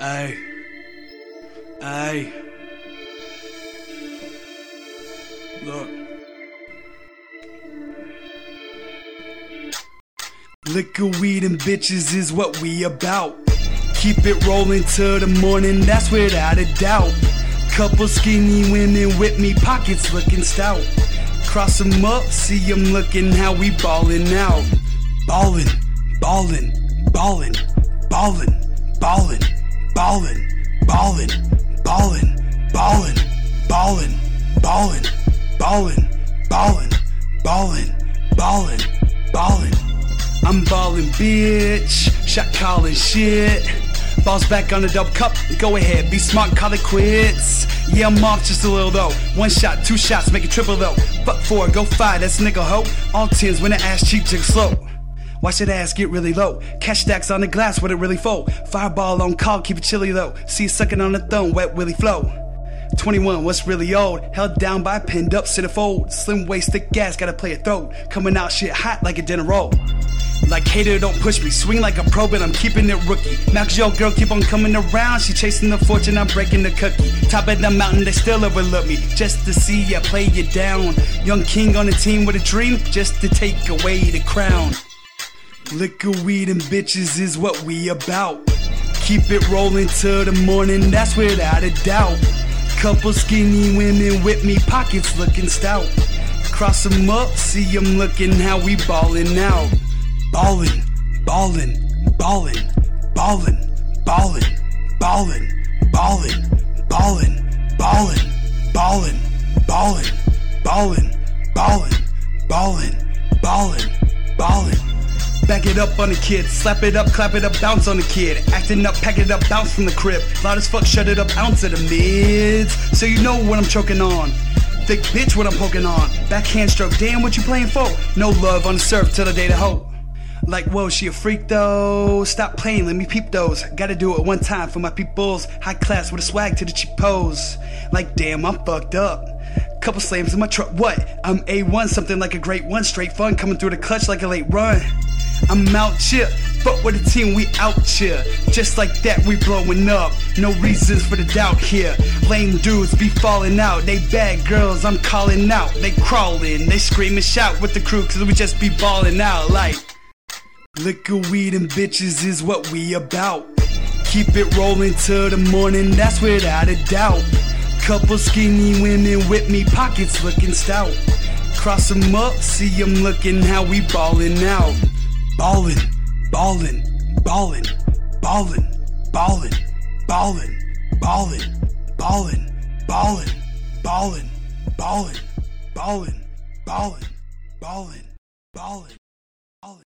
Ay. Ay. Look. Liquor, weed, and bitches is what we about. Keep it rolling till the morning, that's without a doubt. Couple skinny women with me, pockets looking stout. Cross 'em up, see 'em looking how we ballin' out. Ballin', ballin', ballin', ballin', ballin', ballin', ballin', ballin', ballin', ballin', ballin', ballin', ballin', ballin', ballin', ballin'. ballin'. I'm ballin', bitch. Shot callin' shit. Balls back on the double cup. Go ahead, be smart, call it quits. Yeah, I'm off just a little though. One shot, two shots, make it triple though. Fuck four, go five, that's nigga hoe. All tens when the ass cheap, chick slow. Watch that ass get really low. Cash stacks on the glass, what it really fold. Fireball on call, keep it chilly though. See sucking on the thumb, wet willy flow. 21, what's really old? Held down by pinned up centerfold. Slim waist, thick gas, gotta play a throat. Coming out shit hot like a dinner roll. Like hater, don't push me. Swing like a pro, but I'm keeping it rookie. Max, yo, girl, keep on coming around. She chasing the fortune, I'm breaking the cookie. Top of the mountain, they still overlook me. Just to see ya play you down. Young king on a team with a dream, just to take away the crown. Liquor, weed, and bitches is what we about. Keep it rolling till the morning, that's without a doubt. Couple skinny women with me, pockets looking stout. Cross 'em up, see 'em looking how we ballin' out. Ballin', ballin', ballin', ballin', ballin', ballin', ballin', ballin', ballin', ballin', ballin', ballin', ballin', ballin', ballin', ballin'. Back it up on the kid, slap it up, clap it up, bounce on the kid. Acting up, pack it up, bounce from the crib. Loud as fuck, shut it up, ounce of the mids. So you know what I'm choking on. Thick bitch, what I'm poking on. Backhand stroke, damn, what you playing for? No love on the surf till the day to hope. Like, whoa, she a freak though. Stop playing, let me peep those. Gotta do it one time for my peoples. High class with a swag to the cheap pose. Like, damn, I'm fucked up. Couple slams in my truck. What? I'm A1, something like a great one. Straight fun, coming through the clutch like a late run. I'm out here, fuck with the team, we out here. Just like that, we blowing up. No reasons for the doubt here. Lame dudes be falling out. They bad girls, I'm calling out. They crawling, they scream and shout with the crew, cause we just be balling out like. Liquor, weed, and bitches is what we about. Keep it rolling till the morning, that's without a doubt. Couple skinny women with me, pockets looking stout. Cross 'em up, see 'em looking how we ballin' out. Ballin', ballin', ballin', ballin', ballin', ballin', ballin', ballin', ballin', ballin', ballin', ballin', ballin', ballin', ballin'.